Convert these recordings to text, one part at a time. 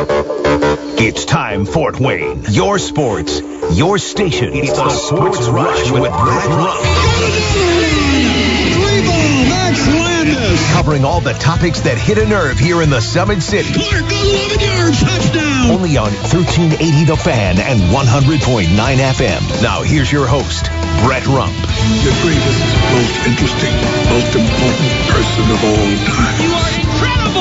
It's time, Fort Wayne. Your sports, your station. It's the Sports Rush with Brett Rump. Max Landis. Covering all the topics that hit a nerve here in the Summit City. Clark, 11 yards, touchdown. Only on 1380 The Fan and 100.9 FM. Now here's your host, Brett Rump. the greatest, most interesting, most important person of all time.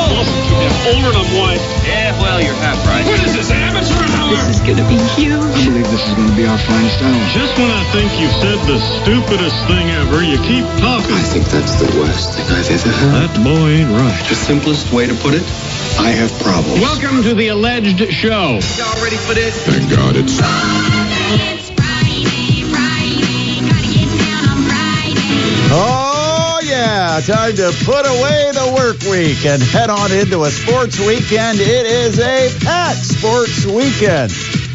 You are incredible! Older than one. Yeah, well, you're half right. What is this, amateur hour? This is gonna be huge. I believe this is going to be our finest hour. Just when I think you've said the stupidest thing ever, you keep talking. I think that's the worst thing I've ever heard. That boy ain't right. The simplest way to put it, I have problems. Welcome to the alleged show. Y'all ready for this? Thank God it's yeah. Time to put away the work week and head on into a sports weekend. It is a packed sports weekend.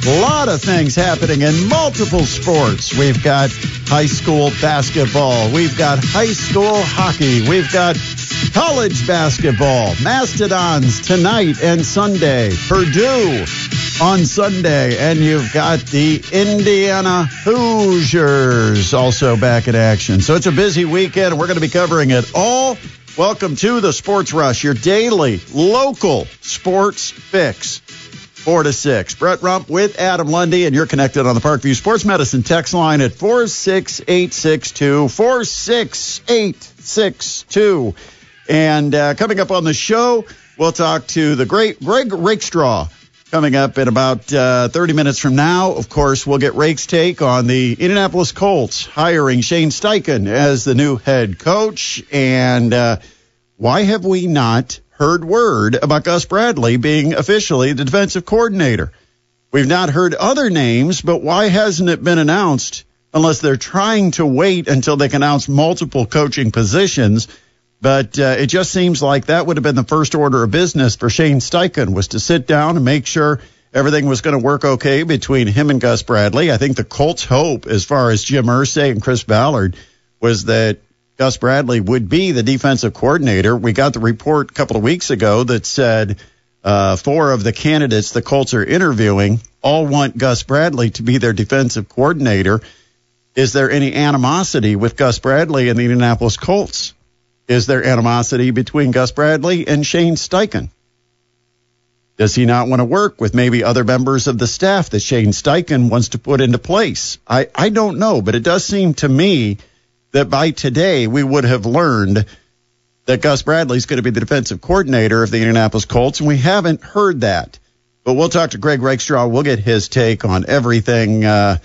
A lot of things happening in multiple sports. We've got high school basketball. We've got high school hockey. We've got college basketball. Mastodons tonight and Sunday. Purdue on Sunday. And you've got the Indiana Hoosiers also back in action. So it's a busy weekend, we're going to be covering it all. Welcome to the Sports Rush, your daily local sports fix. Four to six. Brett Rump with Adam Lundy, and you're connected on the Parkview Sports Medicine text line at 46862. 46862. And uh, coming up on the show, we'll talk to the great Greg Rakestraw coming up in about uh, 30 minutes from now. Of course, we'll get Rake's take on the Indianapolis Colts hiring Shane Steichen as the new head coach. And uh, why have we not heard word about Gus Bradley being officially the defensive coordinator? We've not heard other names, but why hasn't it been announced unless they're trying to wait until they can announce multiple coaching positions? But uh, it just seems like that would have been the first order of business for Shane Steichen was to sit down and make sure everything was going to work okay between him and Gus Bradley. I think the Colts' hope, as far as Jim Irsay and Chris Ballard, was that Gus Bradley would be the defensive coordinator. We got the report a couple of weeks ago that said uh, four of the candidates the Colts are interviewing all want Gus Bradley to be their defensive coordinator. Is there any animosity with Gus Bradley and the Indianapolis Colts? Is there animosity between Gus Bradley and Shane Steichen? Does he not want to work with maybe other members of the staff that Shane Steichen wants to put into place? I, I don't know, but it does seem to me that by today we would have learned that Gus Bradley is going to be the defensive coordinator of the Indianapolis Colts, and we haven't heard that. But we'll talk to Greg Rakestraw. We'll get his take on everything, uh,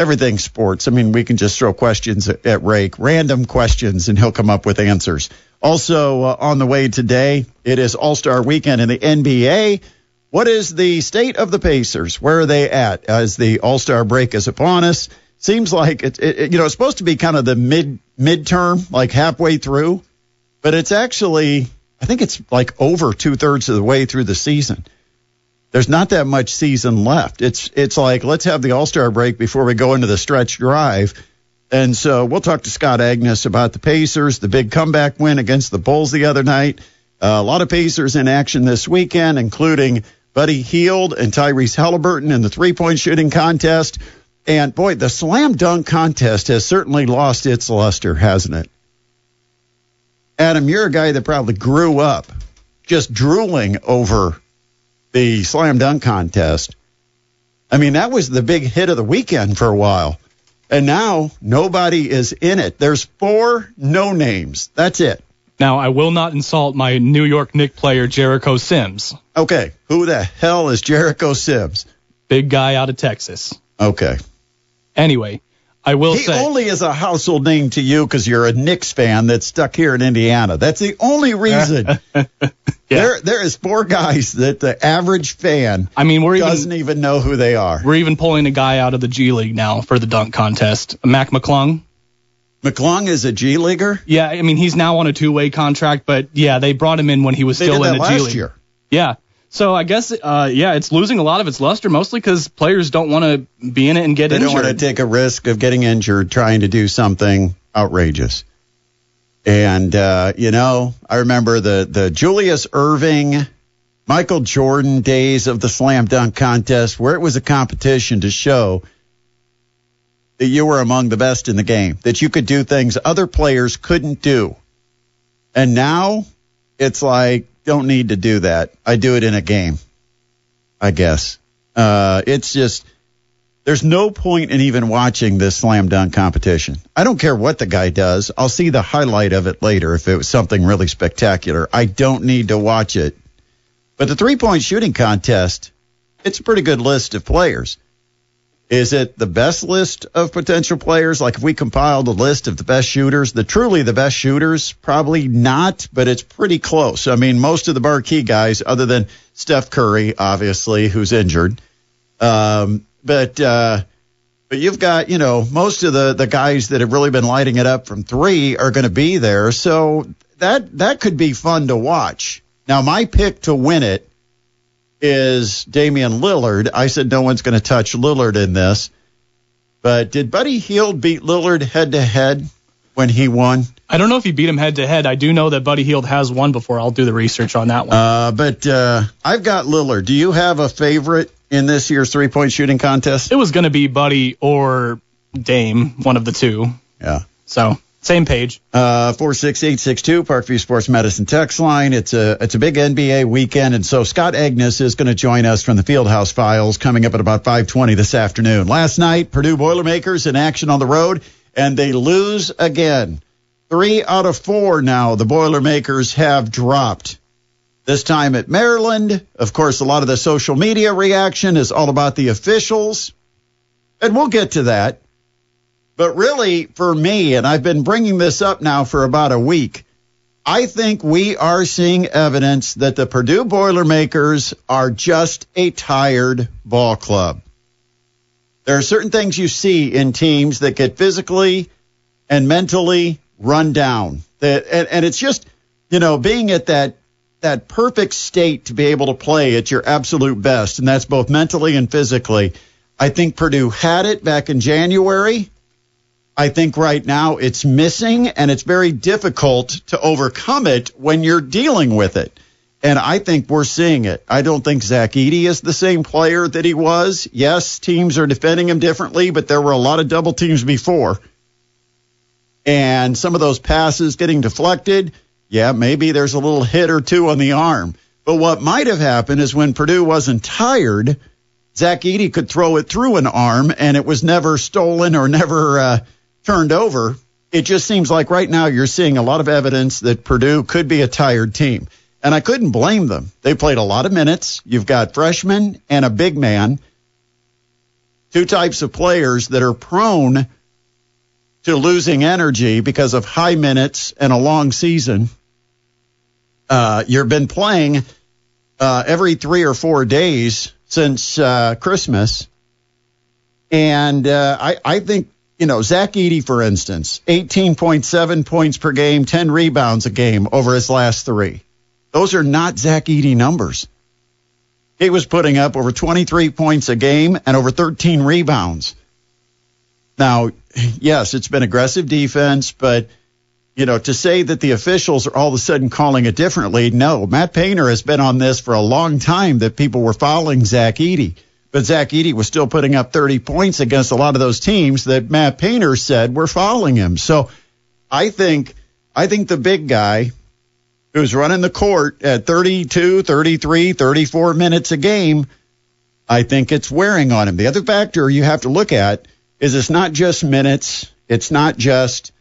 everything sports. I mean, we can just throw questions at, at Rake, random questions, and he'll come up with answers. Also uh, on the way today, it is All Star Weekend in the NBA. What is the state of the Pacers? Where are they at as the All Star break is upon us? Seems like it, it, you know, it's supposed to be kind of the mid midterm, like halfway through, but it's actually, I think it's like over two thirds of the way through the season. There's not that much season left. It's it's like let's have the All Star break before we go into the stretch drive. And so we'll talk to Scott Agnes about the Pacers, the big comeback win against the Bulls the other night. Uh, a lot of Pacers in action this weekend, including Buddy Hield and Tyrese Halliburton in the three point shooting contest. And boy, the slam dunk contest has certainly lost its luster, hasn't it? Adam, you're a guy that probably grew up just drooling over the slam dunk contest. I mean, that was the big hit of the weekend for a while. And now nobody is in it. There's four no names. That's it. Now, I will not insult my New York Knick player, Jericho Sims. Okay. Who the hell is Jericho Sims? Big guy out of Texas. Okay. Anyway, I will he say. only is a household name to you because you're a Knicks fan that's stuck here in Indiana. That's the only reason. yeah. There, there is four guys that the average fan I mean, we're doesn't even, even know who they are. we're even pulling a guy out of the G League now for the dunk contest. Mac McClung. McClung is a G leaguer. Yeah, I mean, he's now on a two way contract, but yeah, they brought him in when he was They still in the G League. year. Yeah. So I guess, uh, yeah, it's losing a lot of its luster, mostly because players don't want to be in it and get injured. They don't want to take a risk of getting injured trying to do something outrageous. And uh, you know, I remember the the Julius Erving, Michael Jordan days of the slam dunk contest where it was a competition to show that you were among the best in the game, that you could do things other players couldn't do. And now it's like, don't need to do that. I do it in a game, I guess. Uh, it's just, there's no point in even watching this slam dunk competition. I don't care what the guy does. I'll see the highlight of it later if it was something really spectacular. I don't need to watch it. But the three point shooting contest, it's a pretty good list of players. Is it the best list of potential players? Like if we compiled a list of the best shooters, the truly the best shooters, probably not, but it's pretty close. I mean, most of the marquee guys, other than Steph Curry, obviously, who's injured. Um, but, uh, but you've got, you know, most of the, the guys that have really been lighting it up from three are going to be there. So that, that could be fun to watch. Now, my pick to win it is Damian Lillard. I said no one's going to touch Lillard in this. But did Buddy Hield beat Lillard head to head when he won? I don't know if he beat him head to head. I do know that Buddy Hield has won before. I'll do the research on that one. Uh, but uh, I've got Lillard. Do you have a favorite in this year's three point shooting contest? it was going to be Buddy or Dame, one of the two. Yeah. So same page. Uh, four six eight six two Parkview Sports Medicine text line. It's a it's a big NBA weekend, and so Scott Agnes is going to join us from the Fieldhouse Files coming up at about five twenty this afternoon. Last night, Purdue Boilermakers in action on the road, and they lose again. Three out of four now. The Boilermakers have dropped. This time at Maryland. Of course, a lot of the social media reaction is all about the officials, and we'll get to that. But really, for me, and I've been bringing this up now for about a week, I think we are seeing evidence that the Purdue Boilermakers are just a tired ball club. There are certain things you see in teams that get physically and mentally run down. That, and, and it's just, you know, being at that that perfect state to be able to play at your absolute best, and that's both mentally and physically. I think Purdue had it back in January. I think right now it's missing, and it's very difficult to overcome it when you're dealing with it. And I think we're seeing it. I don't think Zach Edey is the same player that he was. Yes, teams are defending him differently, but there were a lot of double teams before. And some of those passes getting deflected, yeah, maybe there's a little hit or two on the arm. But what might have happened is when Purdue wasn't tired, Zach Edey could throw it through an arm and it was never stolen or never uh, turned over. It just seems like right now you're seeing a lot of evidence that Purdue could be a tired team. And I couldn't blame them. They played a lot of minutes. You've got freshmen and a big man, two types of players that are prone to losing energy because of high minutes and a long season. Uh, you've been playing uh, every three or four days since uh, Christmas. And uh, I, I think, you know, Zach Edey, for instance, 18.7 points per game, 10 rebounds a game over his last three. Those are not Zach Edey numbers. He was putting up over 23 points a game and over 13 rebounds. Now, yes, it's been aggressive defense, but you know, to say that the officials are all of a sudden calling it differently, no. Matt Painter has been on this for a long time that people were fouling Zach Edey. But Zach Edey was still putting up 30 points against a lot of those teams that Matt Painter said were following him. So I think I think the big guy who's running the court at 32, 33, 34 minutes a game, I think it's wearing on him. The other factor you have to look at is it's not just minutes. It's not just,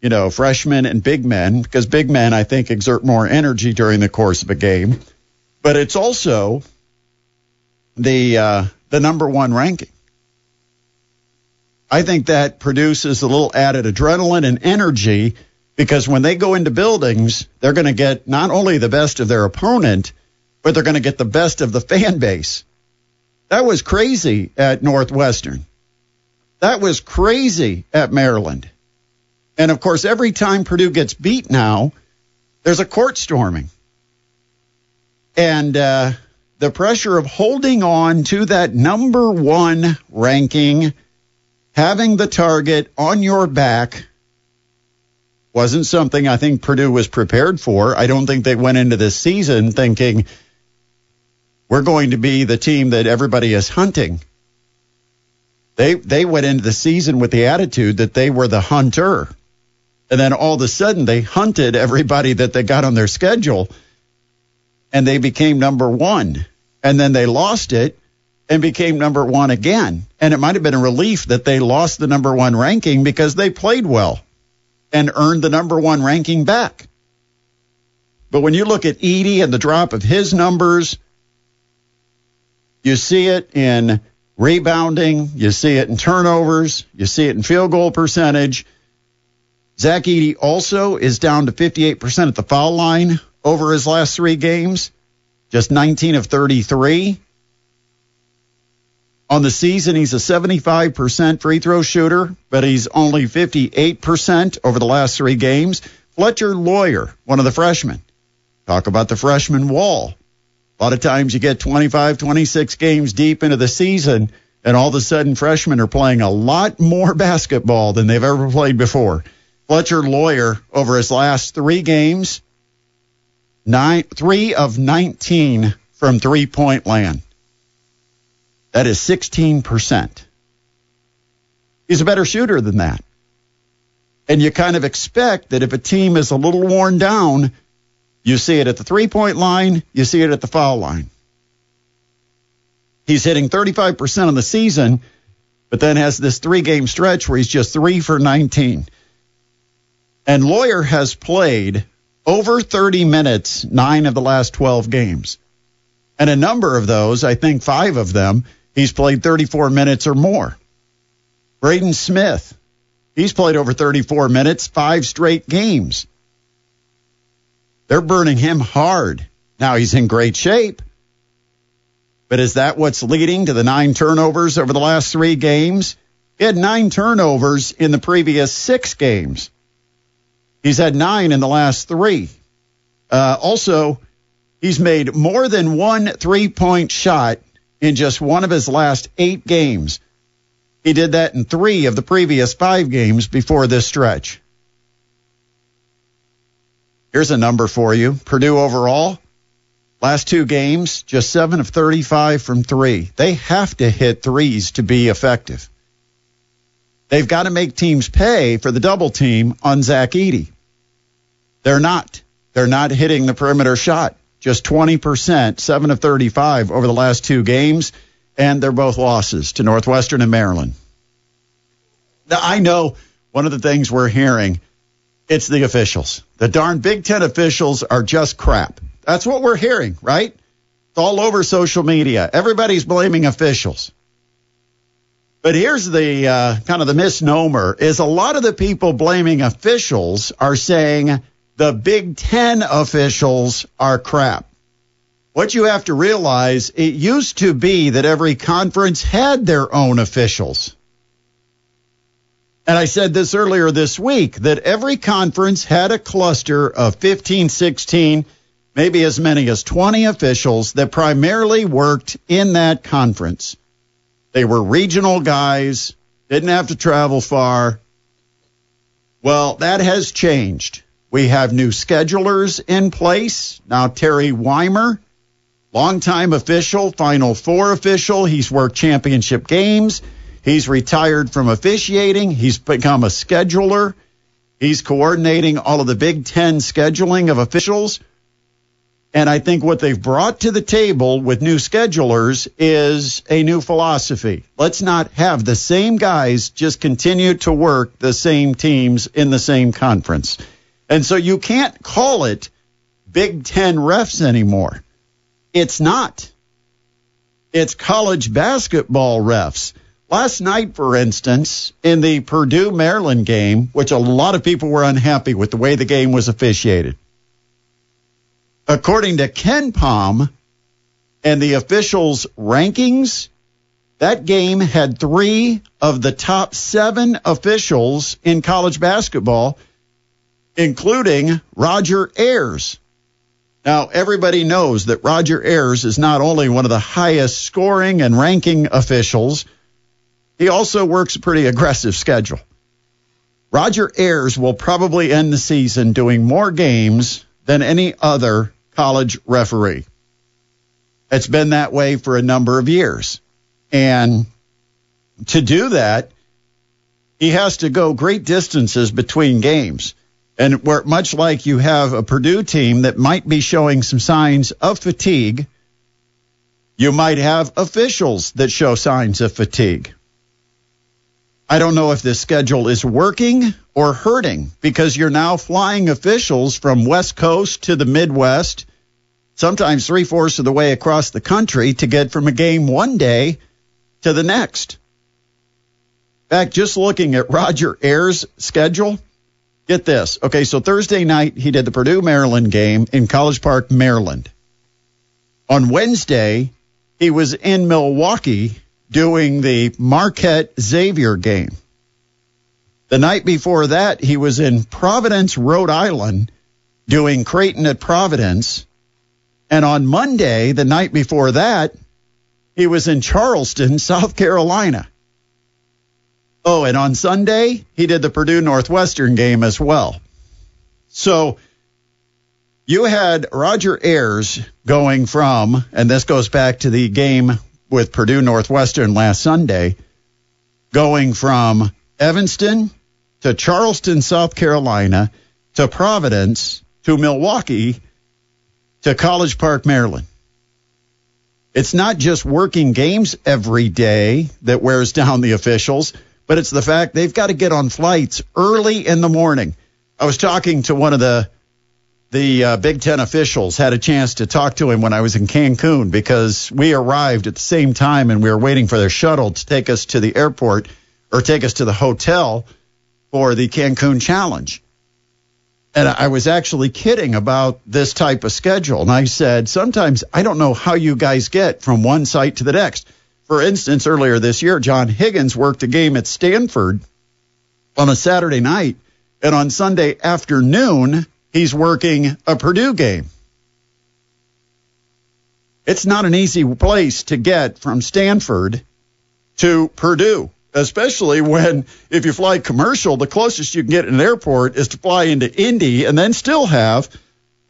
you know, freshmen and big men, because big men, I think, exert more energy during the course of a game. But it's also the uh, the number one ranking. I think that produces a little added adrenaline and energy because when they go into buildings, they're going to get not only the best of their opponent, but they're going to get the best of the fan base. That was crazy at Northwestern. That was crazy at Maryland. And of course, every time Purdue gets beat now, there's a court storming. And uh, the pressure of holding on to that number one ranking, having the target on your back, wasn't something I think Purdue was prepared for. I don't think they went into this season thinking, we're going to be the team that everybody is hunting. They they went into the season with the attitude that they were the hunter. And then all of a sudden they hunted everybody that they got on their schedule and they became number 1. And then they lost it and became number 1 again. And it might have been a relief that they lost the number 1 ranking because they played well and earned the number 1 ranking back. But when you look at Edey and the drop of his numbers, you see it in rebounding, you see it in turnovers, you see it in field goal percentage. Zach Edey also is down to 58% at the foul line over his last three games, just 19 of 33. On the season, he's a 75% free throw shooter, but he's only 58% over the last three games. Fletcher Loyer, one of the freshmen. Talk about the freshman wall. A lot of times you get 25, 26 games deep into the season, and all of a sudden freshmen are playing a lot more basketball than they've ever played before. Fletcher Loyer over his last three games, nine, three of 19 from three point land. That is 16%. He's a better shooter than that. And you kind of expect that if a team is a little worn down, you see it at the three point line, you see it at the foul line. He's hitting 35% on the season, but then has this three game stretch where he's just three for 19. And Loyer has played over 30 minutes nine of the last 12 games. And a number of those, I think five of them, he's played 34 minutes or more. Braden Smith, he's played over 34 minutes, five straight games. They're burning him hard. Now he's in great shape. But is that what's leading to the nine turnovers over the last three games? He had nine turnovers in the previous six games. He's had nine in the last three. Uh, also, he's made more than one three point shot in just one of his last eight games. He did that in three of the previous five games before this stretch. Here's a number for you Purdue overall, last two games, just seven of 35 from three. They have to hit threes to be effective. They've got to make teams pay for the double team on Zach Edey. They're not. They're not hitting the perimeter shot. Just 20%, 7 of 35 over the last two games, and they're both losses to Northwestern and Maryland. Now, I know one of the things we're hearing, it's the officials. The darn Big Ten officials are just crap. That's what we're hearing, right? It's all over social media. Everybody's blaming officials. But here's the uh, kind of the misnomer is a lot of the people blaming officials are saying the Big Ten officials are crap. What you have to realize, it used to be that every conference had their own officials. And I said this earlier this week that every conference had a cluster of 15, 16, maybe as many as 20 officials that primarily worked in that conference. They were regional guys, didn't have to travel far. Well, that has changed. We have new schedulers in place. Now, Terry Wymer, longtime official, Final Four official. He's worked championship games. He's retired from officiating. He's become a scheduler. He's coordinating all of the Big Ten scheduling of officials. And I think what they've brought to the table with new schedulers is a new philosophy. Let's not have the same guys just continue to work the same teams in the same conference. And so you can't call it Big Ten refs anymore. It's not. It's college basketball refs. Last night, for instance, in the Purdue Maryland game, which a lot of people were unhappy with the way the game was officiated. According to KenPom and the officials' rankings, that game had three of the top seven officials in college basketball, including Roger Ayers. Now, everybody knows that Roger Ayers is not only one of the highest scoring and ranking officials, he also works a pretty aggressive schedule. Roger Ayers will probably end the season doing more games than any other college referee. It's been that way for a number of years. And to do that, he has to go great distances between games. And where much like you have a Purdue team that might be showing some signs of fatigue, you might have officials that show signs of fatigue. I don't know if this schedule is working or hurting because you're now flying officials from West Coast to the Midwest, sometimes three fourths of the way across the country to get from a game one day to the next. In fact, just looking at Roger Ayers' schedule, get this. Okay, so Thursday night, he did the Purdue Maryland game in College Park, Maryland. On Wednesday, he was in Milwaukee doing the Marquette Xavier game. The night before that, he was in Providence, Rhode Island, doing Creighton at Providence. And on Monday, the night before that, he was in Charleston, South Carolina. Oh, and on Sunday, he did the Purdue Northwestern game as well. So you had Roger Ayers going from, and this goes back to the game with Purdue Northwestern last Sunday, going from Evanston to Charleston, South Carolina, to Providence, to Milwaukee, to College Park, Maryland. It's not just working games every day that wears down the officials, but it's the fact they've got to get on flights early in the morning. I was talking to one of the the uh, Big Ten officials had a chance to talk to him when I was in Cancun because we arrived at the same time and we were waiting for their shuttle to take us to the airport or take us to the hotel for the Cancun Challenge. And I was actually kidding about this type of schedule. And I said, sometimes I don't know how you guys get from one site to the next. For instance, earlier this year, John Higgins worked a game at Stanford on a Saturday night. And on Sunday afternoon, he's working a Purdue game. It's not an easy place to get from Stanford to Purdue, especially when if you fly commercial, the closest you can get in an airport is to fly into Indy and then still have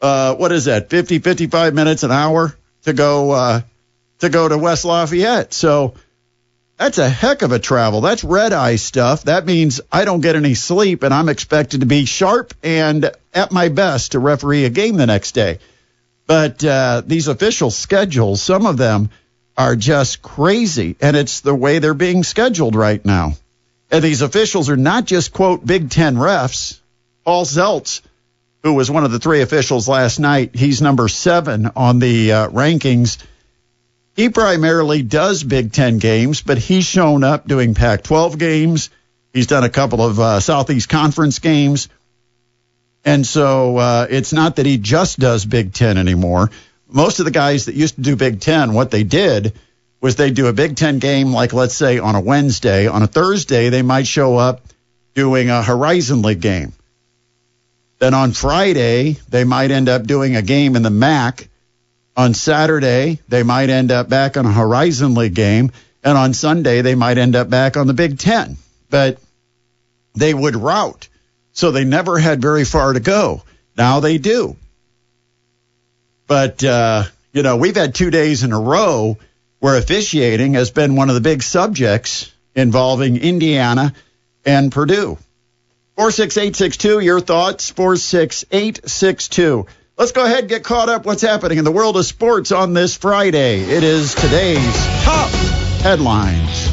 uh, what is that 50 55 minutes an hour to go uh, to go to West Lafayette. So that's a heck of a travel. That's red eye stuff. That means I don't get any sleep and I'm expected to be sharp and at my best to referee a game the next day. But uh, these official schedules, some of them are just crazy, and it's the way they're being scheduled right now. And these officials are not just, quote, Big Ten refs. Paul Szelc, who was one of the three officials last night, he's number seven on the uh, rankings. He primarily does Big Ten games, but he's shown up doing Pac 12 games. He's done a couple of uh, Southeast Conference games. And so uh, it's not that he just does Big Ten anymore. Most of the guys that used to do Big Ten, what they did was they'd do a Big Ten game, like let's say on a Wednesday. On a Thursday, they might show up doing a Horizon League game. Then on Friday, they might end up doing a game in the MAC. On Saturday, they might end up back on a Horizon League game. And on Sunday, they might end up back on the Big Ten. But they would route. So they never had very far to go. Now they do. But, uh, you know, we've had two days in a row where officiating has been one of the big subjects involving Indiana and Purdue. 46862, your thoughts, 46862. Let's go ahead and get caught up what's happening in the world of sports on this Friday. It is today's top headlines.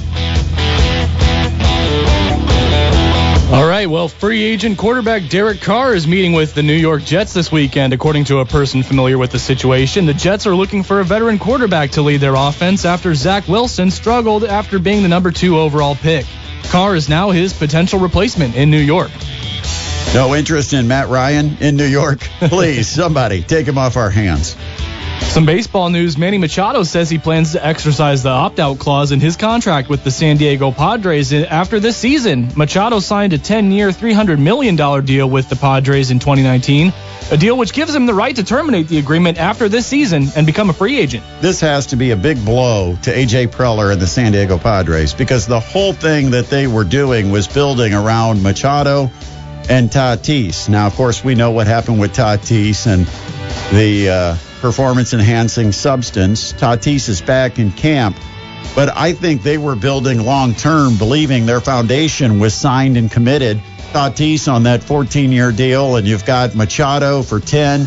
All right, well, free agent quarterback Derek Carr is meeting with the New York Jets this weekend, according to a person familiar with the situation. The Jets are looking for a veteran quarterback to lead their offense after Zach Wilson struggled after being the number two overall pick. Carr is now his potential replacement in New York. No interest in Matt Ryan in New York? Please, somebody, take him off our hands. Some baseball news Manny Machado says he plans to exercise the opt out clause in his contract with the San Diego Padres after this season. Machado signed a 10 year, $300 million deal with the Padres in 2019, a deal which gives him the right to terminate the agreement after this season and become a free agent. This has to be a big blow to A.J. Preller and the San Diego Padres because the whole thing that they were doing was building around Machado and Tatis. Now, of course, we know what happened with Tatis and the. Uh, performance enhancing substance. Tatis is back in camp, but I think they were building long term, believing their foundation was signed and committed. Tatis on that 14 year deal, and you've got Machado for 10,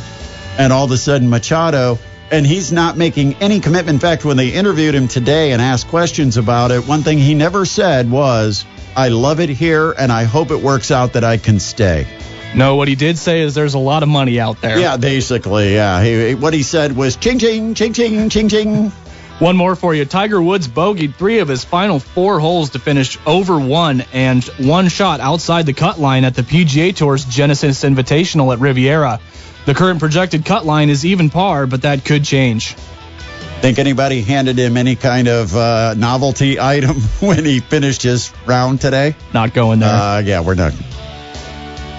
and all of a sudden Machado, and he's not making any commitment. In fact, when they interviewed him today and asked questions about it, one thing he never said was, I love it here, and I hope it works out that I can stay. No, what he did say is there's a lot of money out there. Yeah, basically, yeah. He, what he said was ching ching, ching ching, ching ching. One more for you. Tiger Woods bogeyed three of his final four holes to finish over one and one shot outside the cut line at the PGA Tour's Genesis Invitational at Riviera. The current projected cut line is even par, but that could change. Think anybody handed him any kind of uh, novelty item when he finished his round today? Not going there. Uh, yeah, we're not.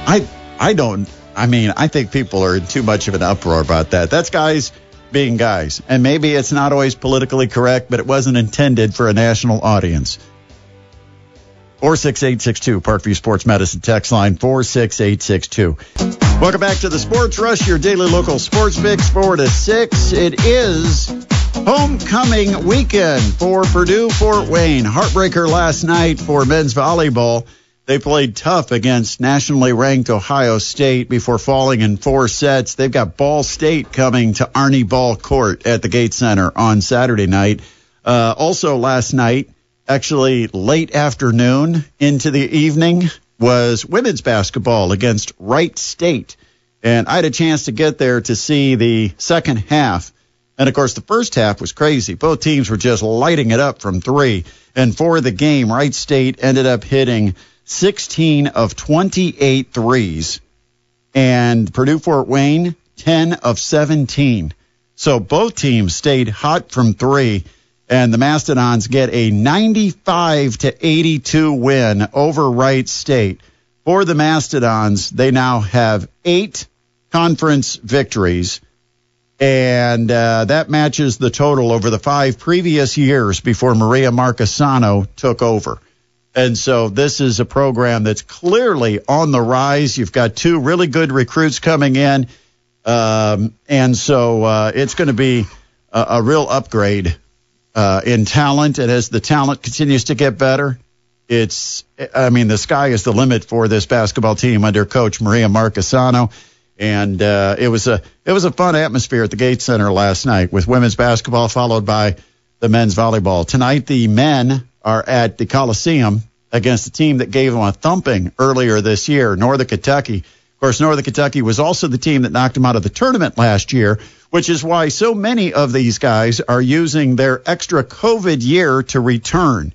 I I don't. I mean, I think people are in too much of an uproar about that. That's guys being guys, and maybe it's not always politically correct, but it wasn't intended for a national audience. Four six eight six two Parkview Sports Medicine text line four six eight six two. Welcome back to the Sports Rush, your daily local sports fix, four to six. It is homecoming weekend for Purdue Fort Wayne. Heartbreaker last night for men's volleyball. They played tough against nationally ranked Ohio State before falling in four sets. They've got Ball State coming to Arnie Ball Court at the Gate Center on Saturday night. Uh, also last night, actually late afternoon into the evening, was women's basketball against Wright State. And I had a chance to get there to see the second half. And of course, the first half was crazy. Both teams were just lighting it up from three. And for the game, Wright State ended up hitting 16 of 28 threes, and Purdue Fort Wayne 10 of 17. So both teams stayed hot from three, and the Mastodons get a 95 to 82 win over Wright State. For the Mastodons, they now have eight conference victories, and uh, that matches the total over the five previous years before Maria Marchesano took over. And so this is a program that's clearly on the rise. You've got two really good recruits coming in. Um, and so uh, it's going to be a, a real upgrade uh, in talent. And as the talent continues to get better, it's, I mean, the sky is the limit for this basketball team under coach Maria Marchesano. And uh, it was a it was a fun atmosphere at the Gate Center last night with women's basketball followed by the men's volleyball. Tonight the men are at the Coliseum against the team that gave them a thumping earlier this year, Northern Kentucky. Of course, Northern Kentucky was also the team that knocked them out of the tournament last year, which is why so many of these guys are using their extra COVID year to return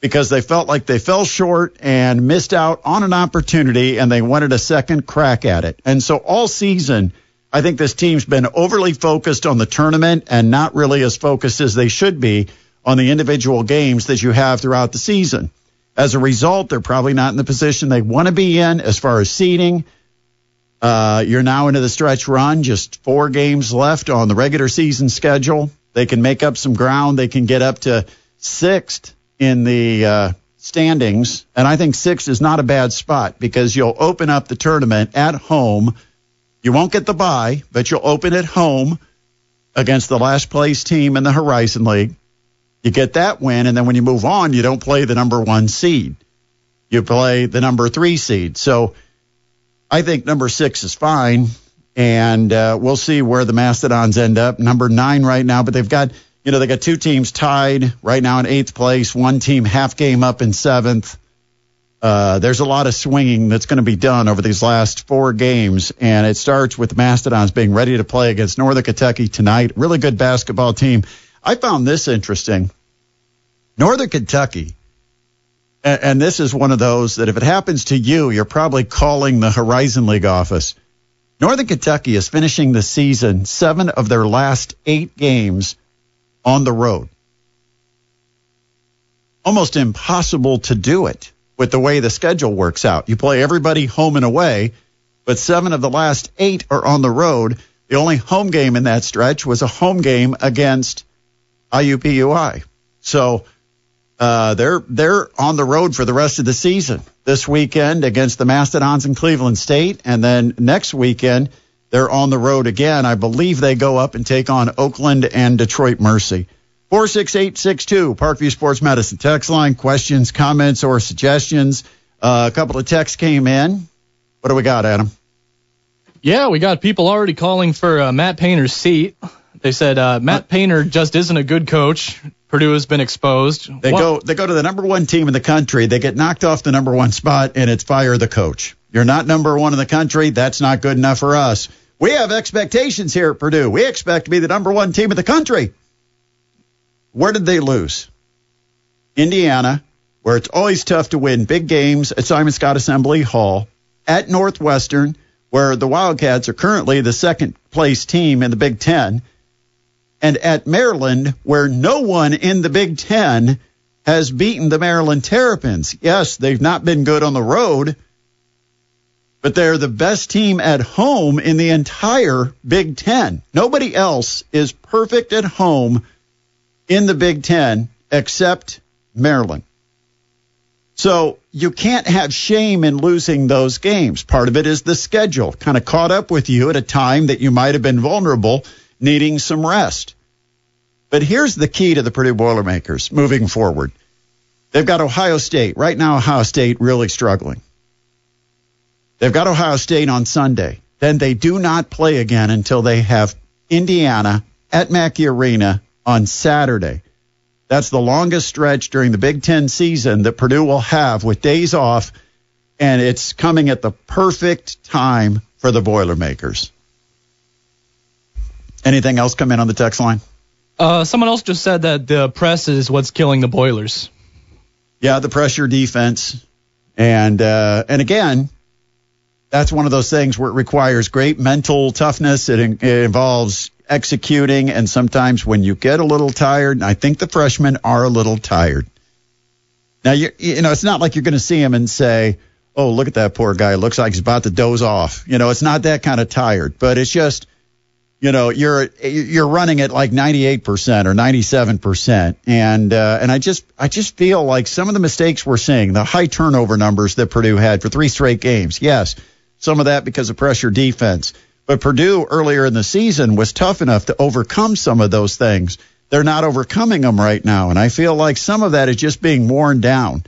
because they felt like they fell short and missed out on an opportunity and they wanted a second crack at it. And so all season, I think this team's been overly focused on the tournament and not really as focused as they should be on the individual games that you have throughout the season. As a result, they're probably not in the position they want to be in as far as seeding. Uh, you're now into the stretch run, just four games left on the regular season schedule. They can make up some ground. They can get up to sixth in the uh, standings. And I think six is not a bad spot because you'll open up the tournament at home. You won't get the bye, but you'll open at home against the last place team in the Horizon League. You get that win, and then when you move on, you don't play the number one seed. You play the number three seed. So I think number six is fine, and uh, we'll see where the Mastodons end up. Number nine right now, but they've got you know they got two teams tied right now in eighth place. One team half game up in seventh. Uh, there's a lot of swinging that's going to be done over these last four games, and it starts with Mastodons being ready to play against Northern Kentucky tonight. Really good basketball team. I found this interesting. Northern Kentucky, and, and this is one of those that if it happens to you, you're probably calling the Horizon League office. Northern Kentucky is finishing the season seven of their last eight games on the road. Almost impossible to do it with the way the schedule works out. You play everybody home and away, but seven of the last eight are on the road. The only home game in that stretch was a home game against IUPUI. So uh, they're they're on the road for the rest of the season. This weekend against the Mastodons in Cleveland State, and then next weekend They're on the road again. I believe they go up and take on Oakland and Detroit Mercy. 46862, Parkview Sports Medicine. Text line, questions, comments, or suggestions. Uh, a couple of texts came in. What do we got, Adam? Yeah, we got people already calling for uh, Matt Painter's seat. They said uh, Matt Painter just isn't a good coach. Purdue has been exposed. They What- go they go to the number one team in the country. They get knocked off the number one spot, and it's fire the coach. You're not number one in the country. That's not good enough for us. We have expectations here at Purdue. We expect to be the number one team in the country. Where did they lose? Indiana, where it's always tough to win big games at Simon Skjodt Assembly Hall, at Northwestern, where the Wildcats are currently the second place team in the Big Ten, and at Maryland, where no one in the Big Ten has beaten the Maryland Terrapins. Yes, they've not been good on the road, but they're the best team at home in the entire Big Ten. Nobody else is perfect at home in the Big Ten except Maryland. So you can't have shame in losing those games. Part of it is the schedule, kind of caught up with you at a time that you might have been vulnerable, needing some rest. But here's the key to the Purdue Boilermakers moving forward. They've got Ohio State. Right now, Ohio State really struggling. They've got Ohio State on Sunday. Then they do not play again until they have Indiana at Mackey Arena on Saturday. That's the longest stretch during the Big Ten season that Purdue will have with days off, and it's coming at the perfect time for the Boilermakers. Anything else come in on the text line? Uh, someone else just said that the press is what's killing the Boilers. Yeah, the pressure defense, and uh, and again, that's one of those things where it requires great mental toughness. It, it involves executing, and sometimes when you get a little tired, and I think the freshmen are a little tired. Now you you know it's not like you're going to see him and say, "Oh, look at that poor guy. Looks like he's about to doze off." You know, it's not that kind of tired, but it's just you know you're you're running at like 98% or 97% and uh, and I just I just feel like some of the mistakes we're seeing the high turnover numbers that Purdue had for three straight games yes some of that because of pressure defense but Purdue earlier in the season was tough enough to overcome some of those things they're not overcoming them right now and I feel like some of that is just being worn down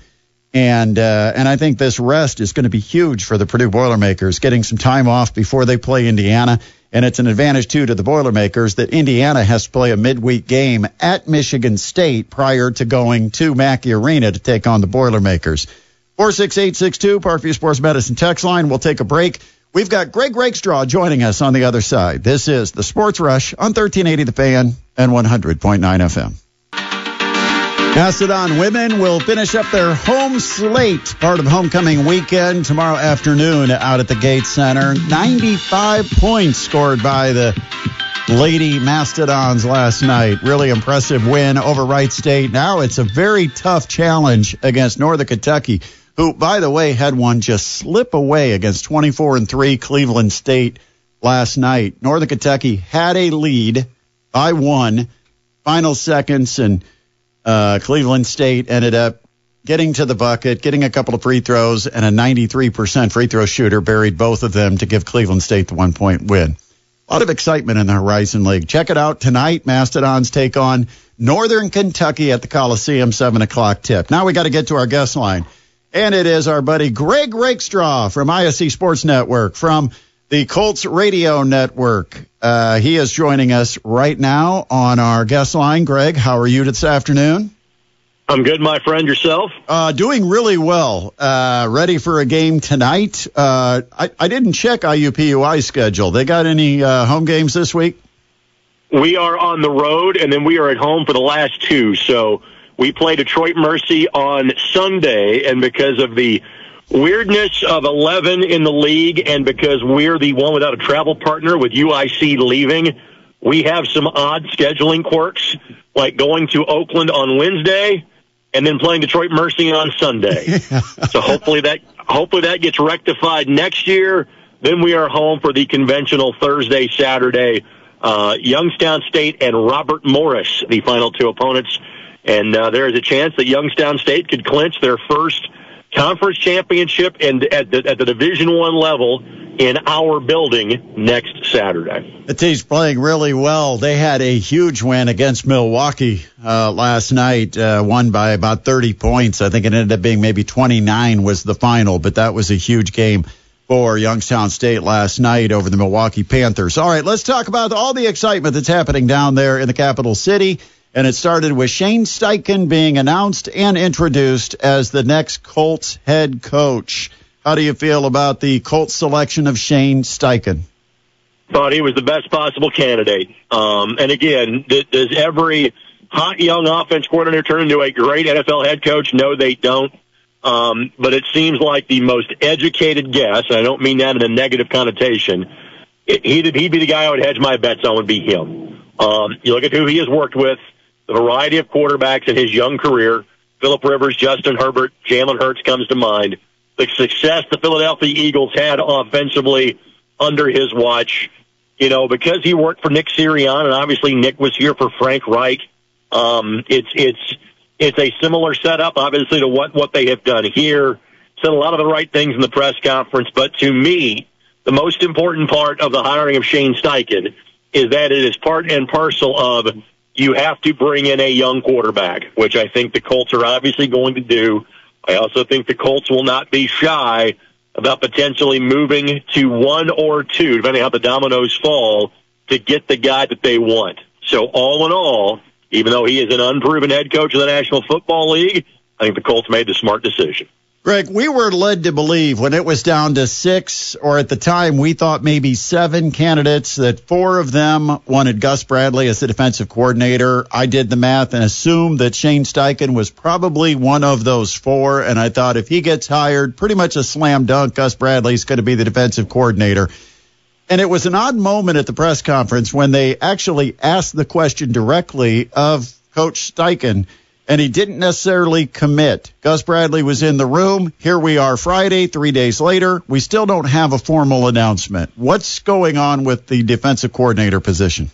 and uh, and I think this rest is going to be huge for the Purdue Boilermakers, getting some time off before they play Indiana. And it's an advantage too to the Boilermakers that Indiana has to play a midweek game at Michigan State prior to going to Mackey Arena to take on the Boilermakers. Four six eight six two Parkview Sports Medicine text line. We'll take a break. We've got Greg Rakestraw joining us on the other side. This is the Sports Rush on 1380 The Fan and 100.9 FM. Mastodon women will finish up their home slate, part of homecoming weekend tomorrow afternoon out at the Gates Center. 95 points scored by the Lady Mastodons last night. Really impressive win over Wright State. Now it's a very tough challenge against Northern Kentucky, who, by the way, had one just slip away against 24 and 3 Cleveland State last night. Northern Kentucky had a lead by one, final seconds, and uh, Cleveland State ended up getting to the bucket, getting a couple of free throws, and a 93% free throw shooter buried both of them to give Cleveland State the one point win. A lot of excitement in the Horizon League. Check it out tonight. Mastodons take on Northern Kentucky at the Coliseum, 7 o'clock tip. Now we got to get to our guest line. And it is our buddy Greg Rakestraw from ISC Sports Network, from the Colts Radio Network. Uh, he is joining us right now on our guest line. Greg, how are you this afternoon? I'm good, my friend. Yourself? Uh, doing really well. Uh, ready for a game tonight. Uh, I, I didn't check IUPUI's schedule. They got any uh, home games this week? We are on the road, and then we are at home for the last two. So we play Detroit Mercy on Sunday, and because of the weirdness of 11 in the league, and because we're the one without a travel partner with UIC leaving, we have some odd scheduling quirks, like going to Oakland on Wednesday and then playing Detroit Mercy on Sunday. so hopefully that hopefully that gets rectified next year. Then we are home for the conventional Thursday, Saturday. Uh, Youngstown State and Robert Morris, the final two opponents, and uh, there is a chance that Youngstown State could clinch their first conference championship and at the, at the Division One level in our building next Saturday. The team's playing really well. They had a huge win against Milwaukee uh, last night, uh, won by about 30 points. I think it ended up being maybe 29 was the final, but that was a huge game for Youngstown State last night over the Milwaukee Panthers. All right, let's talk about all the excitement that's happening down there in the capital city. And it started with Shane Steichen being announced and introduced as the next Colts head coach. How do you feel about the Colts selection of Shane Steichen? Thought he was the best possible candidate. Um, and again, th- does every hot young offense coordinator turn into a great NFL head coach? No, they don't. Um, but it seems like the most educated guess, and I don't mean that in a negative connotation, it, he'd, he'd be the guy I would hedge my bets on would be him. Um, you look at who he has worked with, the variety of quarterbacks in his young career, Philip Rivers, Justin Herbert, Jalen Hurts comes to mind. The success the Philadelphia Eagles had offensively under his watch, you know, because he worked for Nick Sirianni, and obviously Nick was here for Frank Reich. Um, it's it's it's a similar setup, obviously, to what what they have done here. Said a lot of the right things in the press conference, but to me, the most important part of the hiring of Shane Steichen is that it is part and parcel of you have to bring in a young quarterback, which I think the Colts are obviously going to do. I also think the Colts will not be shy about potentially moving to one or two, depending on how the dominoes fall, to get the guy that they want. So all in all, even though he is an unproven head coach of the National Football League, I think the Colts made the smart decision. Greg, we were led to believe when it was down to six, or at the time we thought maybe seven candidates, that four of them wanted Gus Bradley as the defensive coordinator. I did the math and assumed that Shane Steichen was probably one of those four. And I thought if he gets hired, pretty much a slam dunk, Gus Bradley's going to be the defensive coordinator. And it was an odd moment at the press conference when they actually asked the question directly of Coach Steichen and he didn't necessarily commit. Gus Bradley was in the room. Here we are Friday, three days later. We still don't have a formal announcement. What's going on with the defensive coordinator position?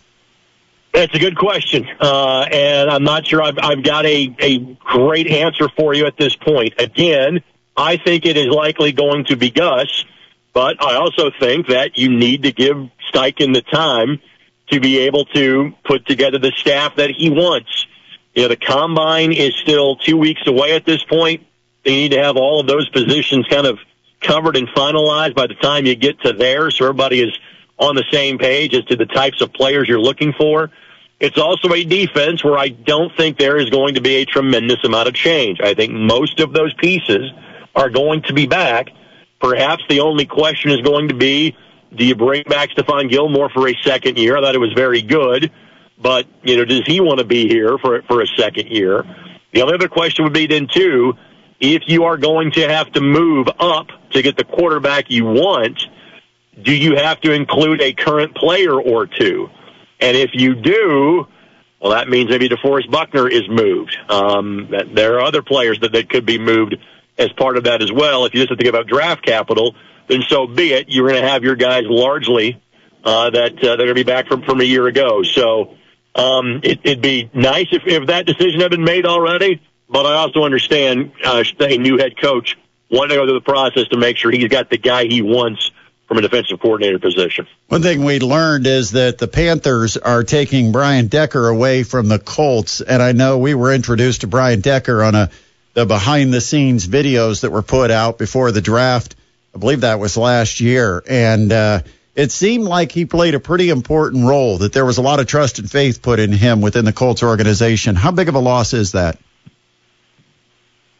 That's a good question, uh, and I'm not sure I've, I've got a, a great answer for you at this point. Again, I think it is likely going to be Gus, but I also think that you need to give Steichen the time to be able to put together the staff that he wants. You know, the combine is still two weeks away at this point. They need to have all of those positions kind of covered and finalized by the time you get to there so everybody is on the same page as to the types of players you're looking for. It's also a defense where I don't think there is going to be a tremendous amount of change. I think most of those pieces are going to be back. Perhaps the only question is going to be, do you bring back Stephon Gilmore for a second year? I thought it was very good, but you know, does he want to be here for for a second year? The other question would be then too, if you are going to have to move up to get the quarterback you want, do you have to include a current player or two? And if you do, well, that means maybe DeForest Buckner is moved. Um, there are other players that, that could be moved as part of that as well. If you just have to think about draft capital, then so be it. You're going to have your guys largely uh, that uh, they're going to be back from from a year ago. So um, it, it'd be nice if, if that decision had been made already. But I also understand uh, a new head coach wanting to go through the process to make sure he's got the guy he wants from a defensive coordinator position. One thing we learned is that the Panthers are taking Brian Decker away from the Colts, and I know we were introduced to Brian Decker on a the behind the scenes videos that were put out before the draft. I believe that was last year, and uh, it seemed like he played a pretty important role. That there was a lot of trust and faith put in him within the Colts organization. How big of a loss is that?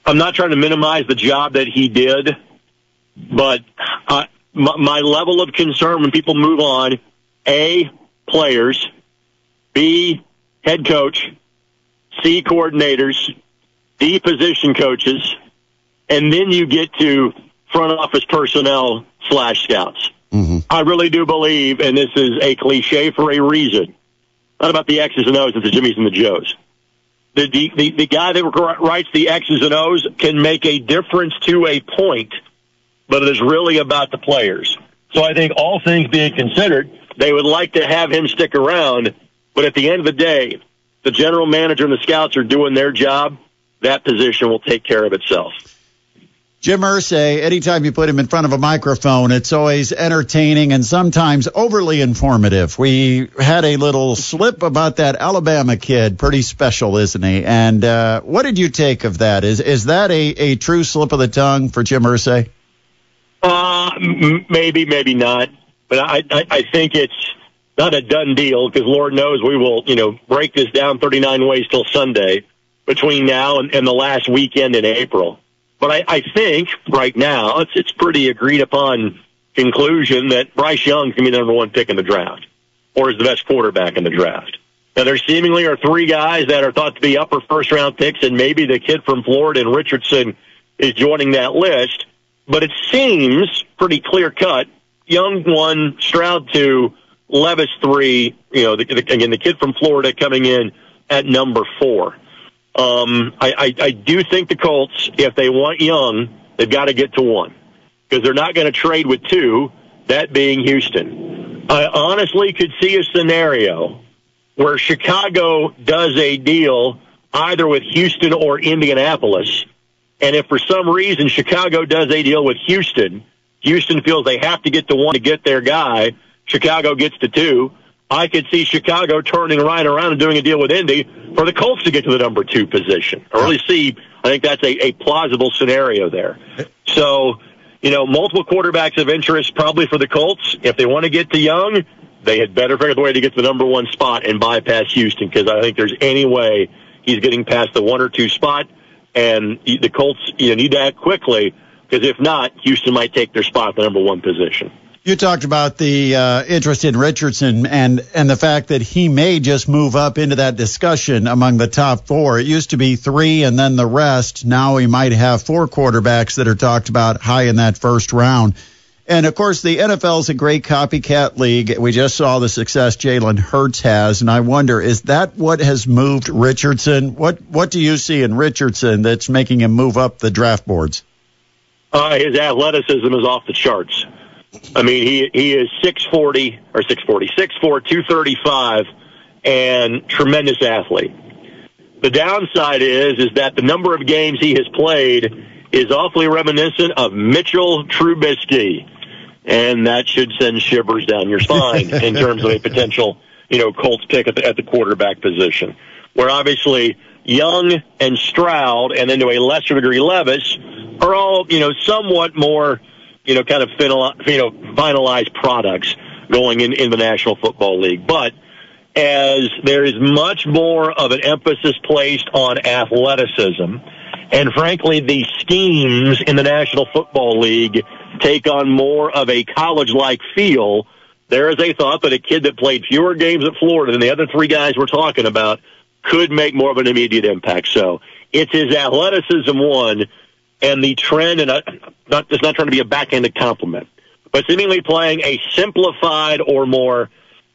I'm not trying to minimize the job that he did, but uh, my, my level of concern when people move on, A, players, B, head coach, C, coordinators, D, position coaches, and then you get to front office personnel slash scouts. Mm-hmm. I really do believe, and this is a cliche for a reason, not about the X's and O's, it's the Jimmys and the Joes the, the, the, the guy that writes the X's and O's can make a difference to a point, but it is really about the players. So I think all things being considered, they would like to have him stick around, but at the end of the day, the general manager and the scouts are doing their job. That position will take care of itself. Jim Irsay, anytime you put him in front of a microphone, it's always entertaining and sometimes overly informative. We had a little slip about that Alabama kid, pretty special, isn't he? And uh, what did you take of that? Is is that a, a true slip of the tongue for Jim Irsay? Uh, m- maybe, maybe not. But I, I, I think it's not a done deal because Lord knows we will, you know, break this down 39 ways till Sunday between now and, and the last weekend in April. But I, I think right now it's it's pretty agreed upon conclusion that Bryce Young's gonna be the number one pick in the draft, or is the best quarterback in the draft. Now there seemingly are three guys that are thought to be upper first round picks, and maybe the kid from Florida and Richardson is joining that list. But it seems pretty clear cut. Young one, Stroud two, Levis three. You know, the, the, again the kid from Florida coming in at number four. Um, I, I, I do think the Colts, if they want Young, they've got to get to one because they're not going to trade with two, that being Houston. I honestly could see a scenario where Chicago does a deal either with Houston or Indianapolis. And if for some reason Chicago does a deal with Houston, Houston feels they have to get to one to get their guy, Chicago gets to two. I could see Chicago turning right around and doing a deal with Indy for the Colts to get to the number two position. I really see, I think that's a, a plausible scenario there. So, you know, multiple quarterbacks of interest probably for the Colts. If they want to get to Young, they had better figure out the way to get to the number one spot and bypass Houston because I think there's any way he's getting past the one or two spot and the Colts you know, need to act quickly because if not, Houston might take their spot at the number one position. You talked about the uh, interest in Richardson and and the fact that he may just move up into that discussion among the top four. It used to be three and then the rest. Now we might have four quarterbacks that are talked about high in that first round. And of course, the NFL is a great copycat league. We just saw the success Jalen Hurts has, and I wonder is that what has moved Richardson? What what do you see in Richardson that's making him move up the draft boards? Uh, his athleticism is off the charts. I mean, he he is 640 or 640, 6'4", 235, and tremendous athlete. The downside is is that the number of games he has played is awfully reminiscent of Mitchell Trubisky, and that should send shivers down your spine in terms of a potential, you know, Colts pick at the, at the quarterback position. Where obviously Young and Stroud, and then to a lesser degree Levis, are all you know somewhat more you know, kind of final, you know, finalized products going in, in the National Football League. But as there is much more of an emphasis placed on athleticism, and frankly, the schemes in the National Football League take on more of a college-like feel. There is a thought that a kid that played fewer games at Florida than the other three guys we're talking about could make more of an immediate impact. So it's his athleticism one and the trend, and not, it's not trying to be a backhanded compliment, but seemingly playing a simplified or more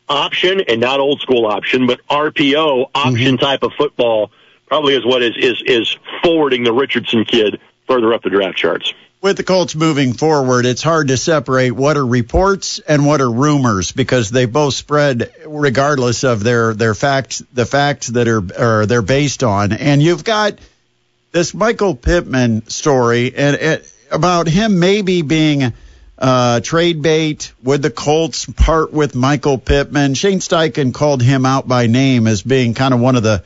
option and not old school option, but RPO option Mm-hmm. type of football probably is what is, is, is forwarding the Richardson kid further up the draft charts. With the Colts moving forward, it's hard to separate what are reports and what are rumors because they both spread regardless of their their facts, the facts that are are they're based on. And you've got this Michael Pittman story and about him maybe being uh, trade bait. Would the Colts part with Michael Pittman? Shane Steichen called him out by name as being kind of one of the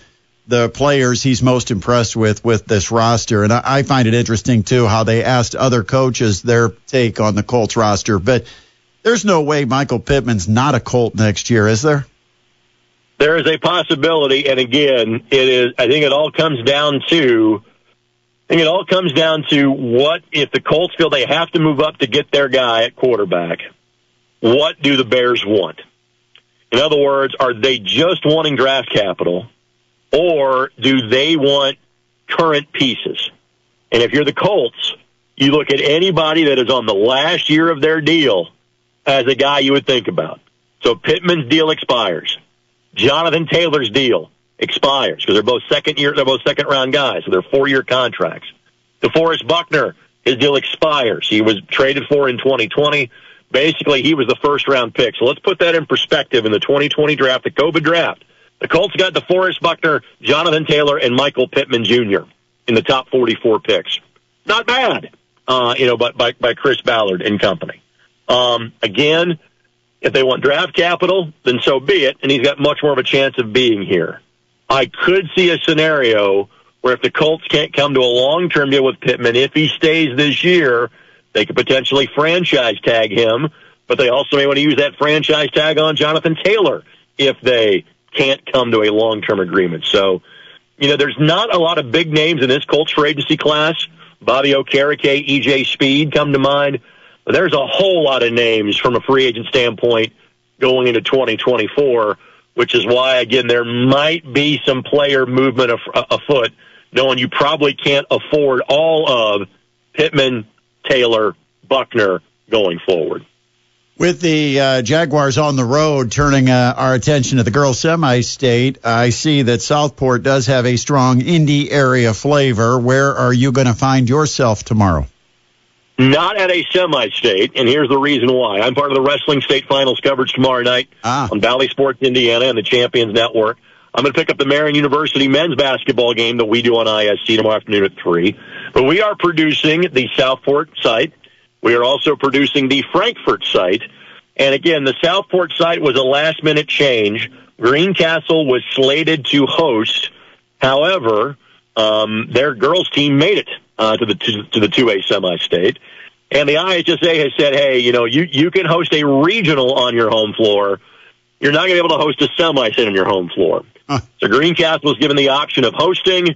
the players he's most impressed with with this roster. And I, I find it interesting too how they asked other coaches their take on the Colts roster. But there's no way Michael Pittman's not a Colt next year, is there? There is a possibility, and again, it is. I think it all comes down to. I think it all comes down to what if the Colts feel they have to move up to get their guy at quarterback. What do the Bears want? In other words, are they just wanting draft capital, or do they want current pieces? And if you're the Colts, you look at anybody that is on the last year of their deal as a guy you would think about. So Pittman's deal expires. Jonathan Taylor's deal expires because they're both second year, they're both second round guys, so they're four year contracts. DeForest Buckner, his deal expires. He was traded for in 2020. Basically, he was the first round pick. So let's put that in perspective in the 2020 draft, the COVID draft. The Colts got DeForest Buckner, Jonathan Taylor, and Michael Pittman Jr. in the top 44 picks. Not bad. uh, you know, by, by, by Chris Ballard and company. Um, again, if they want draft capital, then so be it, and he's got much more of a chance of being here. I could see a scenario where if the Colts can't come to a long-term deal with Pittman, if he stays this year, they could potentially franchise tag him, but they also may want to use that franchise tag on Jonathan Taylor if they can't come to a long-term agreement. So, you know, there's not a lot of big names in this Colts for agency class. Bobby Okereke, EJ Speed come to mind. But there's a whole lot of names from a free agent standpoint going into 2024, which is why, again, there might be some player movement af- afoot, knowing you probably can't afford all of Pittman, Taylor, Buckner going forward. With the uh, Jaguars on the road turning uh, our attention to the girls semi-state, I see that Southport does have a strong Indy area flavor. Where are you going to find yourself tomorrow? Not at a semi-state, and here's the reason why. I'm part of the Wrestling State Finals coverage tomorrow night Ah. on Bally Sports Indiana and the Champions Network. I'm going to pick up the Marian University men's basketball game that we do on ISC tomorrow afternoon at 3. But we are producing the Southport site. We are also producing the Frankfort site. And again, the Southport site was a last minute change. Greencastle was slated to host. However, um, their girls team made it uh, to the to, to the 2A semi-state. And the IHSA has said, hey, you know, you, you can host a regional on your home floor. You're not going to be able to host a semi-state on your home floor. Huh. So Greencastle was given the option of hosting,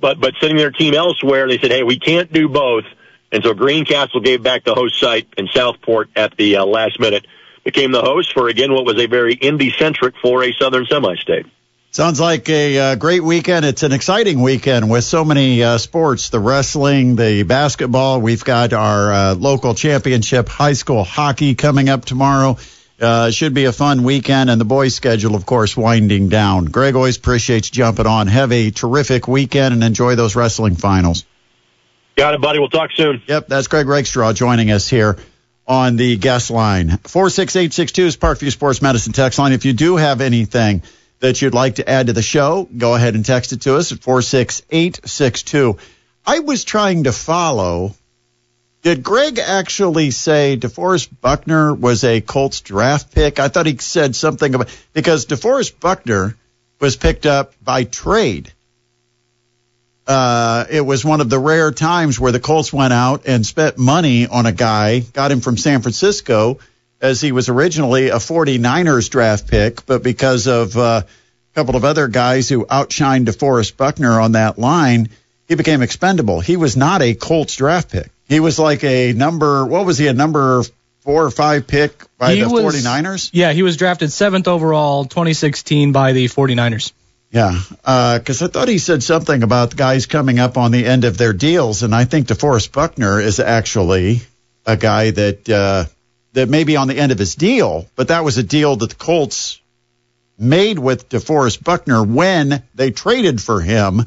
but but sending their team elsewhere. They said, hey, we can't do both. And so Greencastle gave back the host site, and Southport at the uh, last minute became the host for again what was a very Indy-centric for a Southern semi-state. Sounds like a uh, great weekend. It's an exciting weekend with so many uh, sports the wrestling, the basketball. We've got our uh, local championship high school hockey coming up tomorrow. Uh, should be a fun weekend, and the boys' schedule, of course, winding down. Greg always appreciates jumping on. Have a terrific weekend and enjoy those wrestling finals. Got it, buddy. We'll talk soon. Yep, that's Greg Rakestraw joining us here on the guest line. 46862 is Parkview Sports Medicine text line. If you do have anything that you'd like to add to the show, go ahead and text it to us at 46862. I was trying to follow. Did Greg actually say DeForest Buckner was a Colts draft pick? I thought he said something about because DeForest Buckner was picked up by trade uh, it was one of the rare times where the Colts went out and spent money on a guy, got him from San Francisco, as he was originally a 49ers draft pick, but because of uh, a couple of other guys who outshined DeForest Buckner on that line, he became expendable. He was not a Colts draft pick. He was like a number, what was he, a number four or five pick by He the was- 49ers? Yeah, he was drafted seventh overall, 2016 by the 49ers. Yeah, because I thought he said something about guys coming up on the end of their deals, and I think DeForest Buckner is actually a guy that uh, that may be on the end of his deal, but that was a deal that the Colts made with DeForest Buckner when they traded for him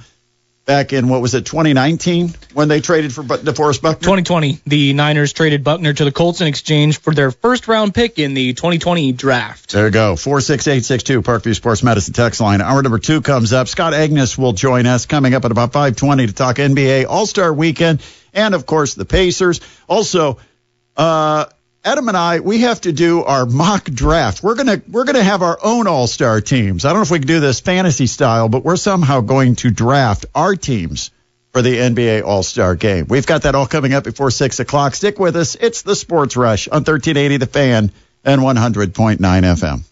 back in what was it 2019 when they traded for DeForest Buckner. 2020, the Niners traded Buckner to the Colts in exchange for their first round pick in the 2020 draft. There you go. 46862 Parkview Sports Medicine text line. Hour number two comes up. Scott Agness will join us coming up at about 520 to talk NBA All-Star Weekend and, of course, the Pacers. Also, uh, Adam and I, we have to do our mock draft. We're gonna we're gonna have our own all star teams. I don't know if we can do this fantasy style, but we're somehow going to draft our teams for the NBA All Star Game. We've got that all coming up before six o'clock. Stick with us. It's the Sports Rush on 1380 The Fan and 100.9 FM.